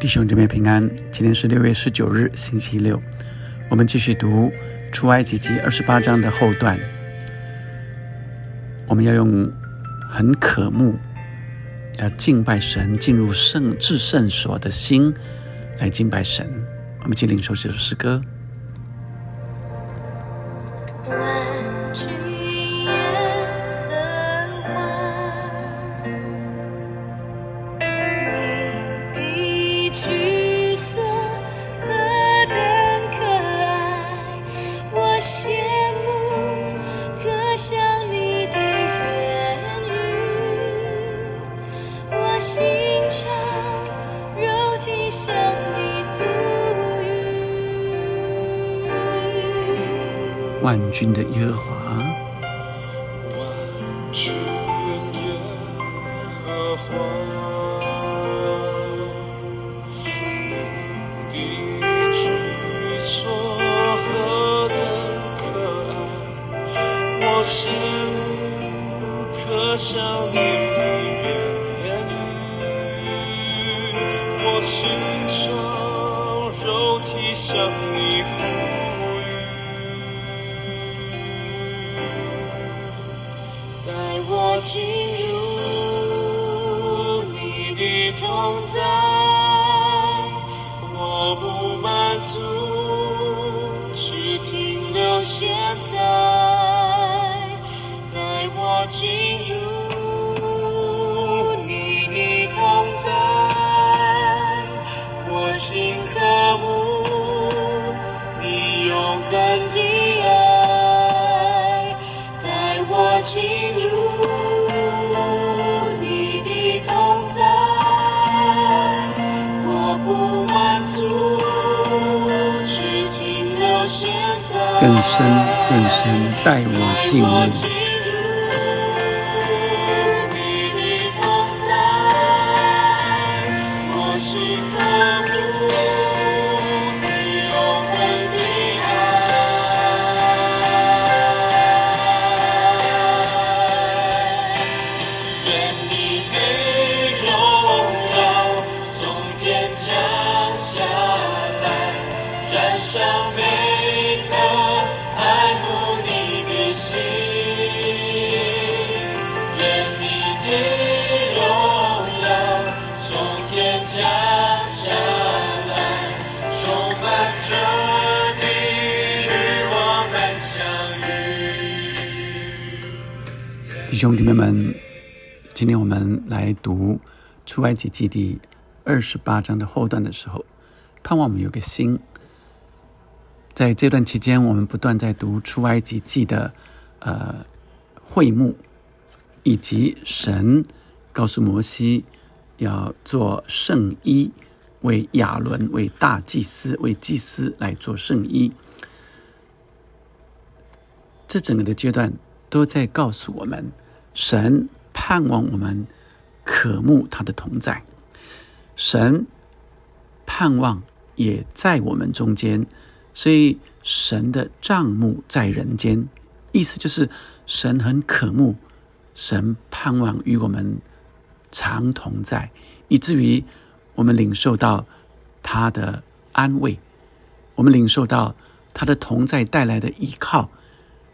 弟兄姊妹平安，今天是六月十九日，星期六。我们继续读出埃及记二十八章的后段。我们要用很渴慕、要敬拜神、进入圣至圣所的心来敬拜神。我们接领受这首诗歌。军的耶和华，万军耶和华，足，只停留现在。深更深，带我进入。兄弟妹们，今天我们来读出埃及记第二十八章的后段的时候，盼望我们有个心。在这段期间，我们不断在读出埃及记的呃会幕，以及神告诉摩西要做圣衣，为亚伦、为大祭司、为祭司来做圣衣。这整个的阶段。都在告诉我们，神盼望我们渴慕他的同在，神盼望也在我们中间，所以神的帐幕在人间，意思就是神很渴慕，神盼望与我们常同在，以至于我们领受到他的安慰，我们领受到他的同在带来的依靠。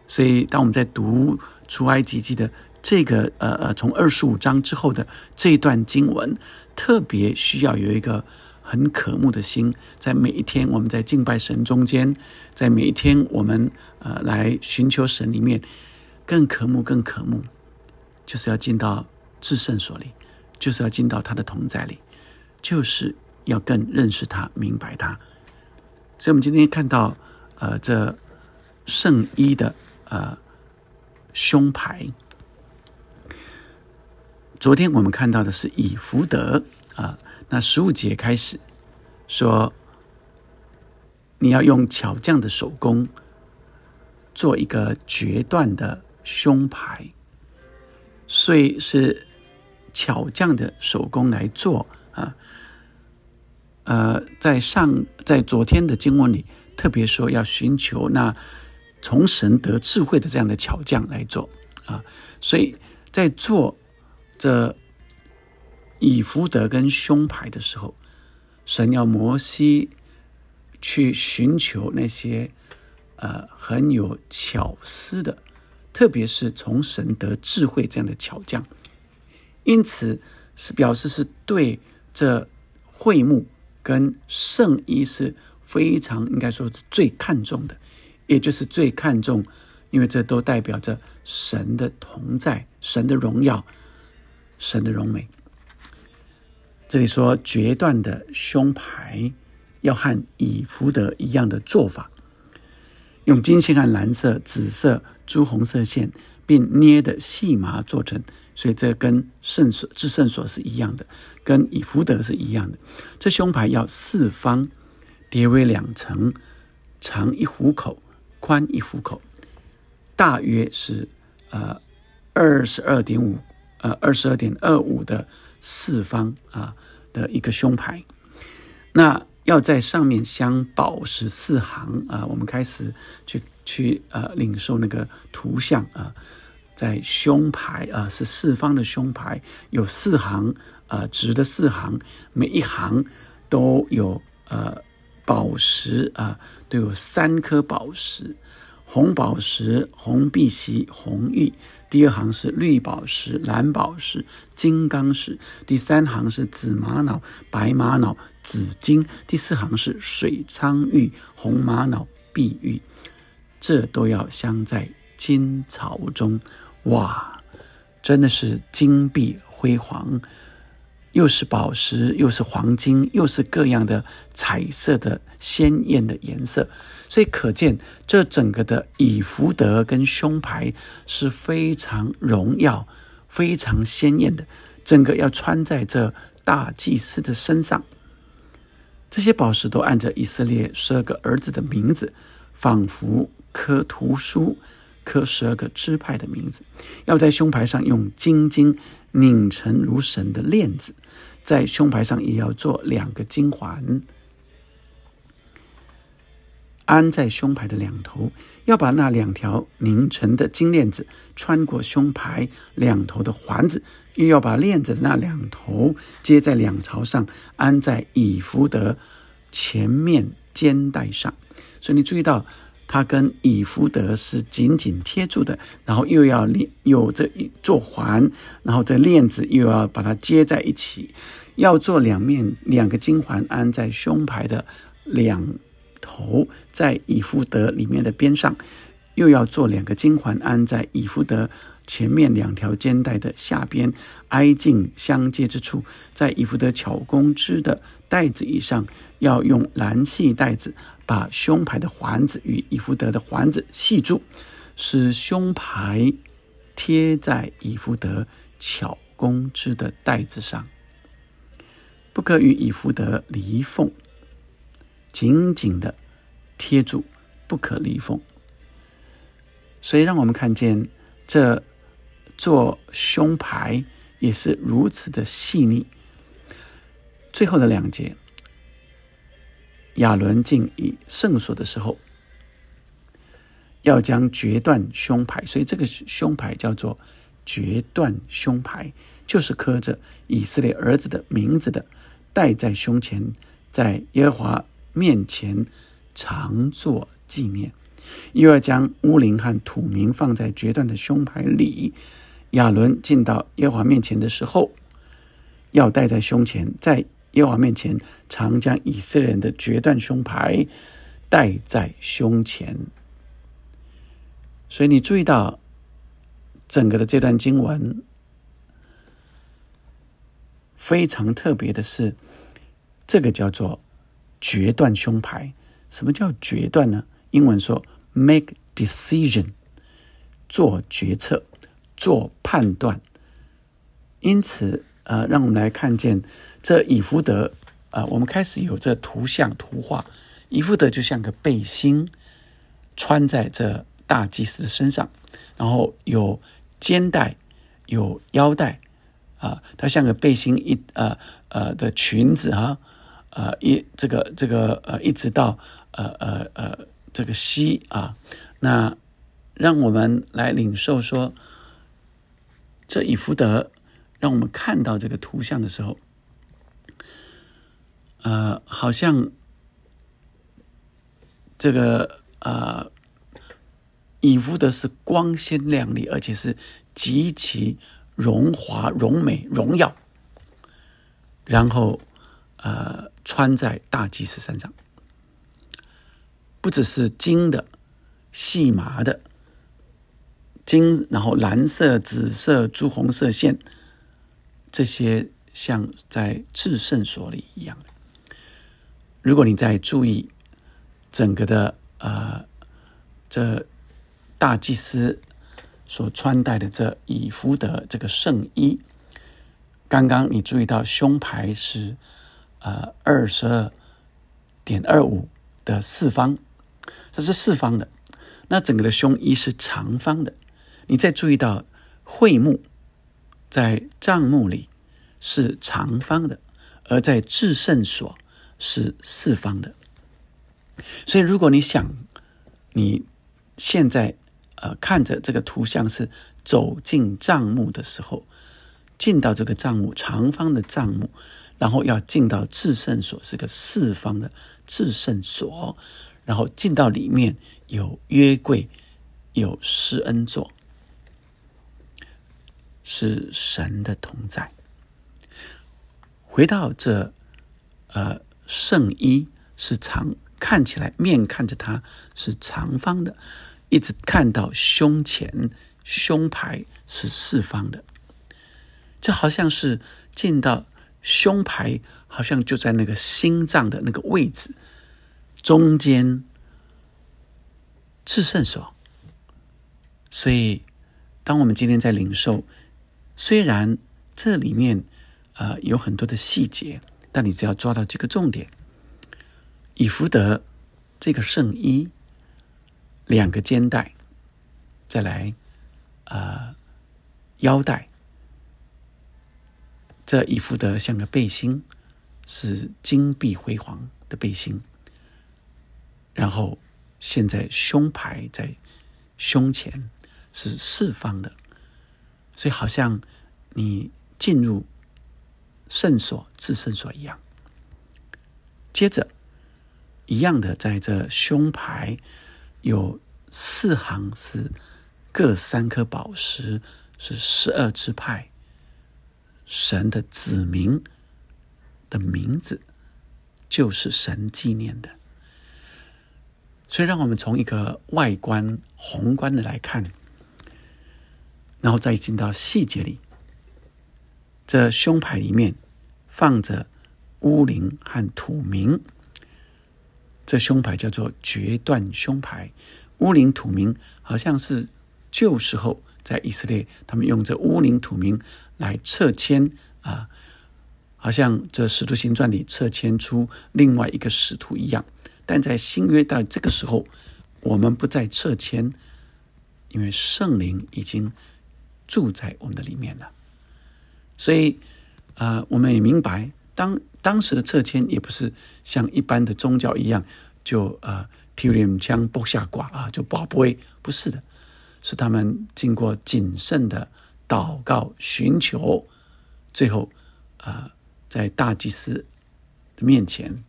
所以，当我们在读出埃及记的这个呃呃，从二十五章之后的这一段经文，特别需要有一个很渴慕的心，在每一天我们在敬拜神中间，在每一天我们呃来寻求神里面，更渴慕、更渴慕，就是要进到至圣所里，就是要进到他的同在里，就是要更认识他、明白他。所以，我们今天看到呃这圣衣的。呃，胸牌。昨天我们看到的是以福德啊，那十五节开始说，你要用巧匠的手工做一个决断的胸牌，所以是巧匠的手工来做啊。呃，在上在昨天的经文里特别说要寻求那。从神得智慧的这样的巧匠来做啊，所以在做这以福德跟胸牌的时候，神要摩西去寻求那些呃很有巧思的，特别是从神得智慧这样的巧匠，因此是表示是对这会幕跟圣衣是非常应该说是最看重的，也就是最看重，因为这都代表着神的同在、神的荣耀、神的荣美。这里说决断的胸牌要和以福德一样的做法，用金线和蓝色、紫色、朱红色线，并捏的细麻做成，所以这跟圣所至圣所是一样的，跟以福德是一样的。这胸牌要四方，叠为两层，长一虎口，宽一虎口，大约是呃二十二点五。呃，二十二点二五的四方啊的一个胸牌，那要在上面镶宝石四行啊。我们开始去去呃领受那个图像啊，在胸牌啊是四方的胸牌，有四行啊直的四行，每一行都有呃宝石啊，都有三颗宝石。红宝石、红碧玺、红玉，第二行是绿宝石、蓝宝石、金刚石，第三行是紫玛瑙、白玛瑙、紫金，第四行是水苍玉、红玛瑙、碧玉，这都要镶在金槽中。哇，真的是金碧辉煌。又是宝石，又是黄金，又是各样的彩色的鲜艳的颜色，所以可见这整个的以福德跟胸牌是非常荣耀、非常鲜艳的。整个要穿在这大祭司的身上，这些宝石都按着以色列十二个儿子的名字，仿佛刻图书。刻十二个支派的名字，要在胸牌上用金金拧成如绳的链子，在胸牌上也要做两个金环，安在胸牌的两头。要把那两条拧成的金链子穿过胸牌两头的环子，又要把链子那两头接在两槽上，安在以福德前面肩带上。所以你注意到。它跟以福德是紧紧贴住的，然后又要链有这一做环，然后这链子又要把它接在一起，要做两面两个金环安在胸牌的两头，在以福德里面的边上，又要做两个金环安在以福德前面两条肩带的下边，挨近相接之处，在以福德巧工织的带子以上，要用蓝细带子。把胸牌的环子与以福德的环子系住，使胸牌贴在以福德巧工织的带子上，不可与以福德离缝，紧紧的贴住，不可离缝。所以，让我们看见这做胸牌也是如此的细腻。最后的两节。亚伦进以圣所的时候，要将决断胸牌，所以这个胸牌叫做决断胸牌，就是刻着以色列儿子的名字的，戴在胸前，在耶和华面前常作纪念。又要将乌灵和土名放在决断的胸牌里。亚伦进到耶和华面前的时候，要戴在胸前，在。耶和华面前，常将以色列人的决断胸牌戴在胸前。所以你注意到整个的这段经文非常特别的是，这个叫做决断胸牌。什么叫决断呢？英文说 “make decision”，做决策、做判断。因此。呃，让我们来看见这以福德啊，我们开始有这图像图画，以福德就像个背心，穿在这大祭司的身上，然后有肩带，有腰带，啊，它像个背心一呃呃的裙子啊，呃一这个这个呃一直到呃呃呃这个膝啊，那让我们来领受说，这以福德。让我们看到这个图像的时候，呃，好像这个呃，以弗的是光鲜亮丽，而且是极其荣华、荣美、荣耀，然后呃，穿在大祭司身上，不只是金的、细麻的金，然后蓝色、紫色、朱红色线，这些像在至圣所里一样。如果你在注意整个的呃，这大祭司所穿戴的这以弗的这个圣衣，刚刚你注意到胸牌是呃二十二点二五的四方，它是四方的。那整个的胸衣是长方的。你再注意到会幕在帐幕里是长方的，而在至圣所。是四方的，所以如果你想你现在呃看着这个图像是走进帐幕的时候，进到这个帐幕长方的帐幕，然后要进到至圣所是个四方的至圣所，然后进到里面有约柜，有施恩座，是神的同在。回到这呃。圣衣是长，看起来面看着它是长方的，一直看到胸前胸牌是四方的，这好像是进到胸牌，好像就在那个心脏的那个位置中间，至圣所。所以，当我们今天在领受，虽然这里面呃有很多的细节。但你只要抓到这个重点，以福德这个圣衣，两个肩带，再来呃腰带，这以福德像个背心，是金碧辉煌的背心，然后现在胸牌在胸前是四方的，所以好像你进入。圣所、至圣所一样。接着，一样的，在这胸牌有四行是各三颗宝石，是十二支派神的子民的名字，就是神纪念的。所以，让我们从一个外观、宏观的来看，然后再进到细节里。这胸牌里面放着乌灵和土明，这胸牌叫做决断胸牌。乌灵土明好像是旧时候在以色列，他们用这乌灵土明来撤迁啊，好像这使徒行传里撤迁出另外一个使徒一样。但在新约到这个时候，我们不再撤迁，因为圣灵已经住在我们的里面了。所以，呃，我们也明白，当当时的撤迁也不是像一般的宗教一样，就呃，提领枪剥下挂啊，就不不会，不是的，是他们经过谨慎的祷告、寻求，最后啊，在大祭司的面前，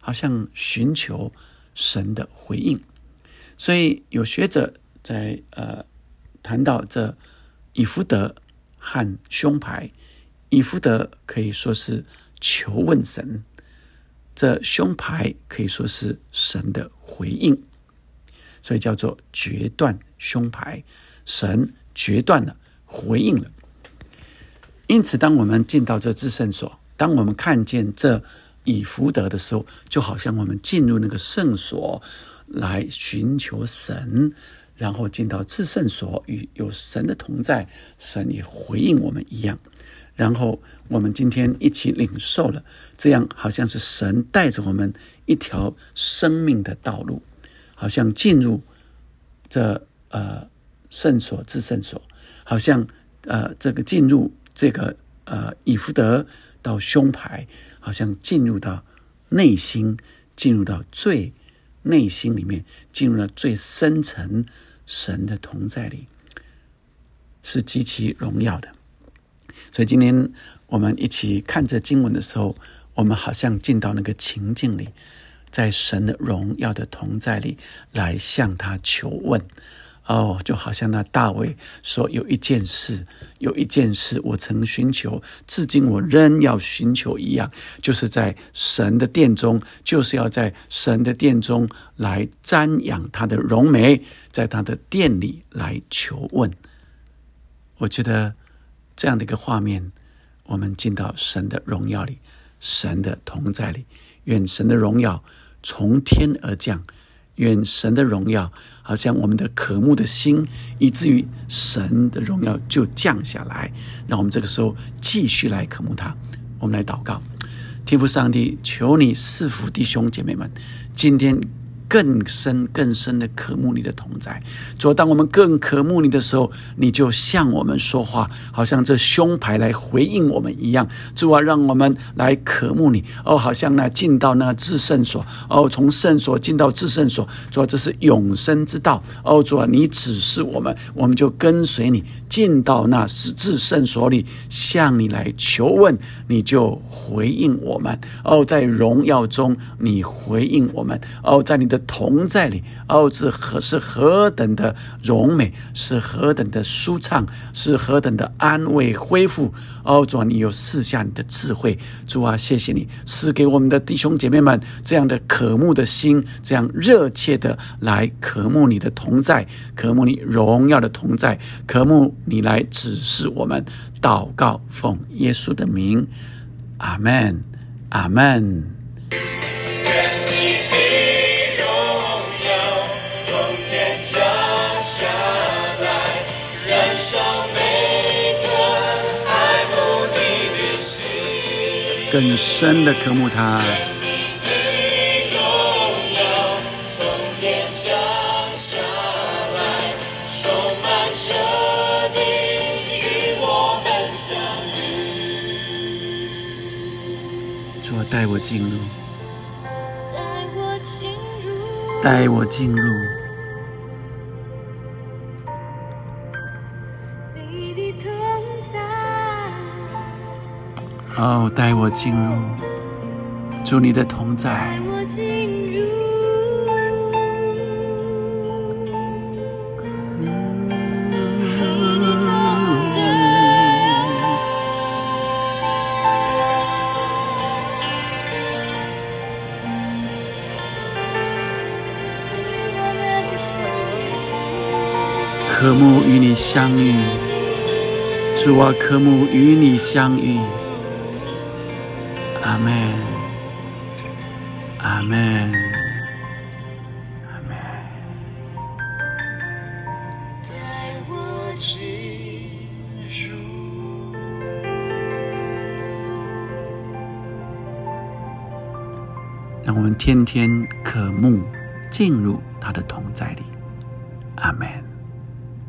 好像寻求神的回应。所以有学者在呃谈到这以福德。和胸牌，以福德可以说是求问神，这胸牌可以说是神的回应，所以叫做决断胸牌，神决断了，回应了。因此，当我们进到这至圣所，当我们看见这以福德的时候，就好像我们进入那个圣所来寻求神。然后进到至圣所，与有神的同在，神也回应我们一样。然后我们今天一起领受了，这样好像是神带着我们一条生命的道路，好像进入这呃圣所至圣所，好像呃这个进入这个呃以福德到胸牌，好像进入到内心，进入到最内心里面，进入了最深层。神的同在里是极其荣耀的，所以今天我们一起看这经文的时候，我们好像进到那个情境里，在神的荣耀的同在里，来向他求问。哦，就好像那大卫说：“有一件事，有一件事，我曾寻求，至今我仍要寻求一样，就是在神的殿中，就是要在神的殿中来瞻仰他的荣美，在他的殿里来求问。”我觉得这样的一个画面，我们进到神的荣耀里，神的同在里，愿神的荣耀从天而降。愿神的荣耀，好像我们的渴慕的心，以至于神的荣耀就降下来。让我们这个时候继续来渴慕他。我们来祷告，天父上帝，求你赐福弟兄姐妹们，今天。更深更深的渴慕你的同在，主，当我们更渴慕你的时候，你就向我们说话，好像这胸牌来回应我们一样。主啊，让我们来渴慕你哦，好像那进到那至圣所哦，从圣所进到至圣所，主啊，这是永生之道哦。主啊，你指示我们，我们就跟随你进到那是至圣所里，向你来求问，你就回应我们哦，在荣耀中你回应我们哦，在你的。同在里，哦，这何是何等的荣美，是何等的舒畅，是何等的安慰恢复。哦，主啊，你有赐下你的智慧，主啊，谢谢你赐给我们的弟兄姐妹们这样的渴慕的心，这样热切的来渴慕你的同在，渴慕你荣耀的同在，渴慕你来指示我们。祷告，奉耶稣的名，阿门，阿门。更深的渴慕他。主啊，带我进入，带我进入，带我进入。哦，带我进入，祝你的同在。科目与你相遇，主啊，科目与你相遇。阿门，阿门，阿门。带我进入，让我们天天渴慕进入他的同在里。阿门。